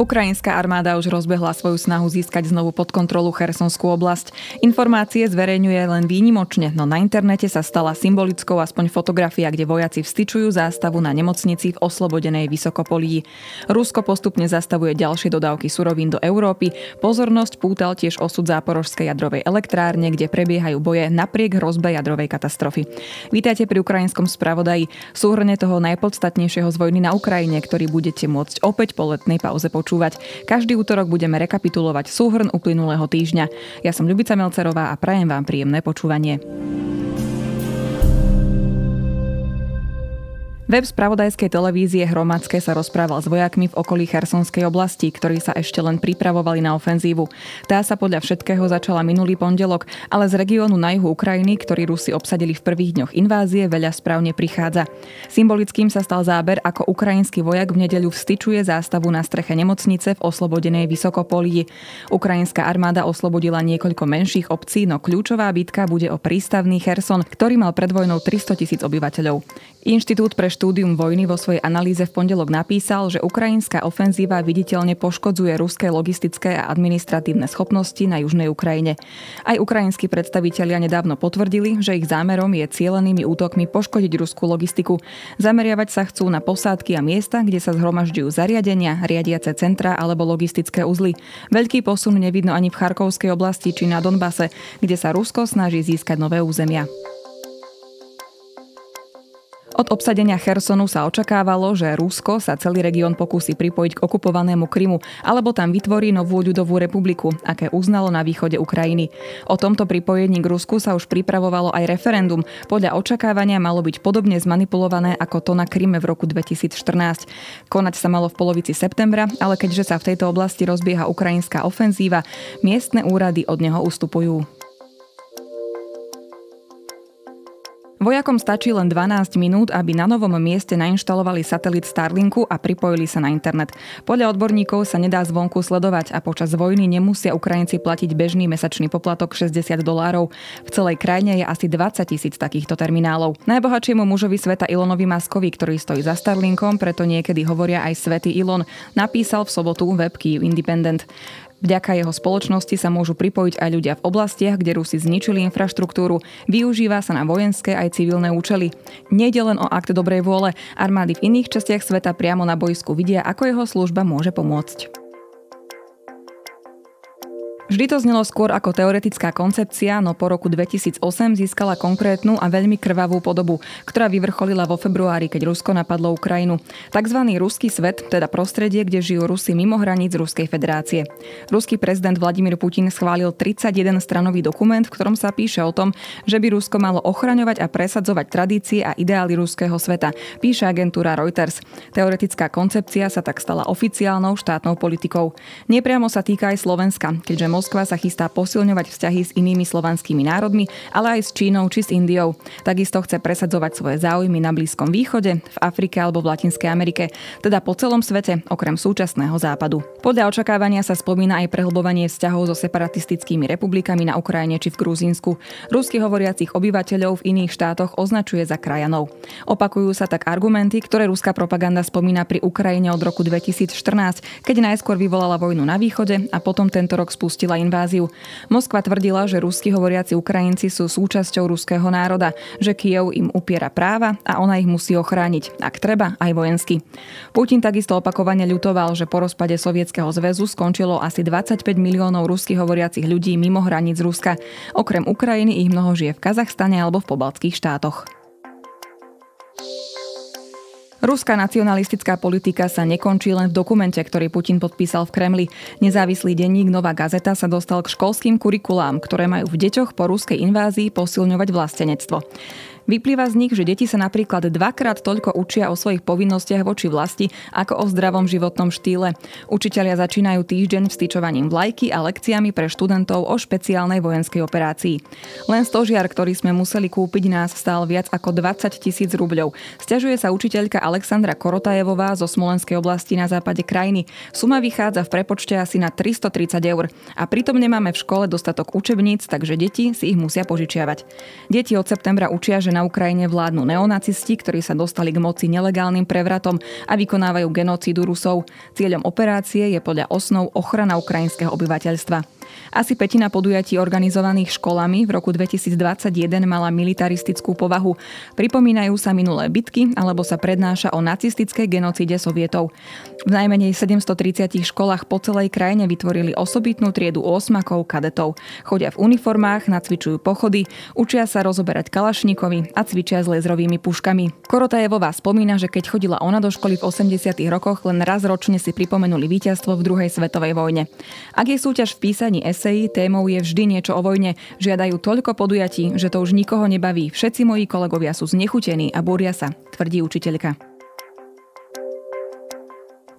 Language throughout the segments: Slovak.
Ukrajinská armáda už rozbehla svoju snahu získať znovu pod kontrolu Chersonskú oblasť. Informácie zverejňuje len výnimočne, no na internete sa stala symbolickou aspoň fotografia, kde vojaci vstyčujú zástavu na nemocnici v oslobodenej Vysokopolí. Rusko postupne zastavuje ďalšie dodávky surovín do Európy. Pozornosť pútal tiež osud záporožskej jadrovej elektrárne, kde prebiehajú boje napriek hrozbe jadrovej katastrofy. Vítajte pri ukrajinskom spravodaji. Súhrne toho najpodstatnejšieho z vojny na Ukrajine, ktorý budete môcť opäť po letnej pauze počuť počúvať. Každý útorok budeme rekapitulovať súhrn uplynulého týždňa. Ja som Ľubica Melcerová a prajem vám príjemné počúvanie. Web spravodajskej televízie Hromadské sa rozprával s vojakmi v okolí Chersonskej oblasti, ktorí sa ešte len pripravovali na ofenzívu. Tá sa podľa všetkého začala minulý pondelok, ale z regiónu na juhu Ukrajiny, ktorý Rusi obsadili v prvých dňoch invázie, veľa správne prichádza. Symbolickým sa stal záber, ako ukrajinský vojak v nedeľu vstyčuje zástavu na streche nemocnice v oslobodenej Vysokopolí. Ukrajinská armáda oslobodila niekoľko menších obcí, no kľúčová bitka bude o prístavný Cherson, ktorý mal pred vojnou 300 tisíc obyvateľov. Inštitút pre štúdium vojny vo svojej analýze v pondelok napísal, že ukrajinská ofenzíva viditeľne poškodzuje ruské logistické a administratívne schopnosti na južnej Ukrajine. Aj ukrajinskí predstavitelia nedávno potvrdili, že ich zámerom je cielenými útokmi poškodiť ruskú logistiku. Zameriavať sa chcú na posádky a miesta, kde sa zhromažďujú zariadenia, riadiace centra alebo logistické uzly. Veľký posun nevidno ani v Charkovskej oblasti či na Donbase, kde sa Rusko snaží získať nové územia. Od obsadenia Chersonu sa očakávalo, že Rusko sa celý región pokusí pripojiť k okupovanému Krymu alebo tam vytvorí novú ľudovú republiku, aké uznalo na východe Ukrajiny. O tomto pripojení k Rusku sa už pripravovalo aj referendum. Podľa očakávania malo byť podobne zmanipulované ako to na Kryme v roku 2014. Konať sa malo v polovici septembra, ale keďže sa v tejto oblasti rozbieha ukrajinská ofenzíva, miestne úrady od neho ustupujú. Vojakom stačí len 12 minút, aby na novom mieste nainštalovali satelit Starlinku a pripojili sa na internet. Podľa odborníkov sa nedá zvonku sledovať a počas vojny nemusia Ukrajinci platiť bežný mesačný poplatok 60 dolárov. V celej krajine je asi 20 tisíc takýchto terminálov. Najbohatšiemu mužovi sveta Ilonovi Maskovi, ktorý stojí za Starlinkom, preto niekedy hovoria aj Svetý Ilon, napísal v sobotu web Kyiv Independent. Vďaka jeho spoločnosti sa môžu pripojiť aj ľudia v oblastiach, kde Rusi zničili infraštruktúru. Využíva sa na vojenské aj civilné účely. Nejde len o akt dobrej vôle. Armády v iných častiach sveta priamo na bojsku vidia, ako jeho služba môže pomôcť. Vždy to znelo skôr ako teoretická koncepcia, no po roku 2008 získala konkrétnu a veľmi krvavú podobu, ktorá vyvrcholila vo februári, keď Rusko napadlo Ukrajinu. Takzvaný ruský svet, teda prostredie, kde žijú Rusi mimo hraníc Ruskej federácie. Ruský prezident Vladimír Putin schválil 31 stranový dokument, v ktorom sa píše o tom, že by Rusko malo ochraňovať a presadzovať tradície a ideály ruského sveta, píše agentúra Reuters. Teoretická koncepcia sa tak stala oficiálnou štátnou politikou. Nepriamo sa týka aj Slovenska, keďže Moskva sa chystá posilňovať vzťahy s inými slovanskými národmi, ale aj s Čínou či s Indiou. Takisto chce presadzovať svoje záujmy na Blízkom východe, v Afrike alebo v Latinskej Amerike, teda po celom svete, okrem súčasného západu. Podľa očakávania sa spomína aj prehlbovanie vzťahov so separatistickými republikami na Ukrajine či v Gruzínsku. Rusky hovoriacich obyvateľov v iných štátoch označuje za krajanov. Opakujú sa tak argumenty, ktoré ruská propaganda spomína pri Ukrajine od roku 2014, keď najskôr vyvolala vojnu na východe a potom tento rok spustila spustila inváziu. Moskva tvrdila, že rusky hovoriaci Ukrajinci sú súčasťou ruského národa, že Kiev im upiera práva a ona ich musí ochrániť, ak treba, aj vojensky. Putin takisto opakovane ľutoval, že po rozpade Sovietskeho zväzu skončilo asi 25 miliónov rusky hovoriacich ľudí mimo hraníc Ruska. Okrem Ukrajiny ich mnoho žije v Kazachstane alebo v pobaltských štátoch. Ruská nacionalistická politika sa nekončí len v dokumente, ktorý Putin podpísal v Kremli. Nezávislý denník Nová gazeta sa dostal k školským kurikulám, ktoré majú v deťoch po ruskej invázii posilňovať vlastenectvo. Vyplýva z nich, že deti sa napríklad dvakrát toľko učia o svojich povinnostiach voči vlasti ako o zdravom životnom štýle. Učitelia začínajú týždeň vstyčovaním vlajky a lekciami pre študentov o špeciálnej vojenskej operácii. Len stožiar, ktorý sme museli kúpiť, nás stál viac ako 20 tisíc rubľov. Sťažuje sa učiteľka Alexandra Korotajevová zo Smolenskej oblasti na západe krajiny. Suma vychádza v prepočte asi na 330 eur. A pritom nemáme v škole dostatok učebníc, takže deti si ich musia požičiavať. Deti od septembra učia, že na Ukrajine vládnu neonacisti, ktorí sa dostali k moci nelegálnym prevratom a vykonávajú genocídu Rusov. Cieľom operácie je podľa osnov ochrana ukrajinského obyvateľstva. Asi petina podujatí organizovaných školami v roku 2021 mala militaristickú povahu. Pripomínajú sa minulé bitky alebo sa prednáša o nacistickej genocíde sovietov. V najmenej 730 školách po celej krajine vytvorili osobitnú triedu osmakov kadetov. Chodia v uniformách, nacvičujú pochody, učia sa rozoberať kalašníkovi a cvičia s lézrovými puškami. Korotajevová spomína, že keď chodila ona do školy v 80. rokoch, len raz ročne si pripomenuli víťazstvo v druhej svetovej vojne. Ak je súťaž v písaní eseji témou je vždy niečo o vojne. Žiadajú toľko podujatí, že to už nikoho nebaví. Všetci moji kolegovia sú znechutení a búria sa, tvrdí učiteľka.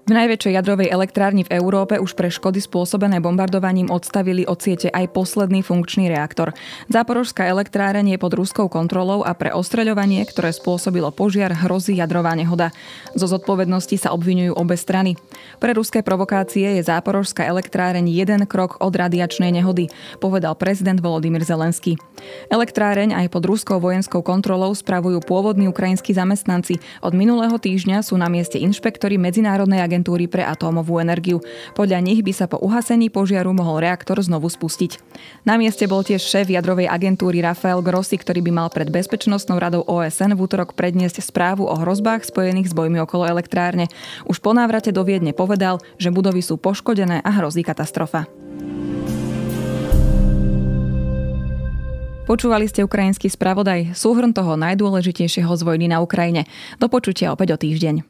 V najväčšej jadrovej elektrárni v Európe už pre škody spôsobené bombardovaním odstavili od siete aj posledný funkčný reaktor. Záporožská elektráreň je pod ruskou kontrolou a pre ostreľovanie, ktoré spôsobilo požiar, hrozí jadrová nehoda. Zo zodpovednosti sa obvinujú obe strany. Pre ruské provokácie je Záporožská elektráreň jeden krok od radiačnej nehody, povedal prezident Volodymyr Zelenský. Elektráreň aj pod ruskou vojenskou kontrolou spravujú pôvodní ukrajinskí zamestnanci. Od minulého týždňa sú na mieste inšpektori Medzinárodnej agentúry pre atómovú energiu. Podľa nich by sa po uhasení požiaru mohol reaktor znovu spustiť. Na mieste bol tiež šéf jadrovej agentúry Rafael Grossi, ktorý by mal pred Bezpečnostnou radou OSN v útorok predniesť správu o hrozbách spojených s bojmi okolo elektrárne. Už po návrate do Viedne povedal, že budovy sú poškodené a hrozí katastrofa. Počúvali ste ukrajinský spravodaj, súhrn toho najdôležitejšieho z vojny na Ukrajine. Do počutia opäť o týždeň.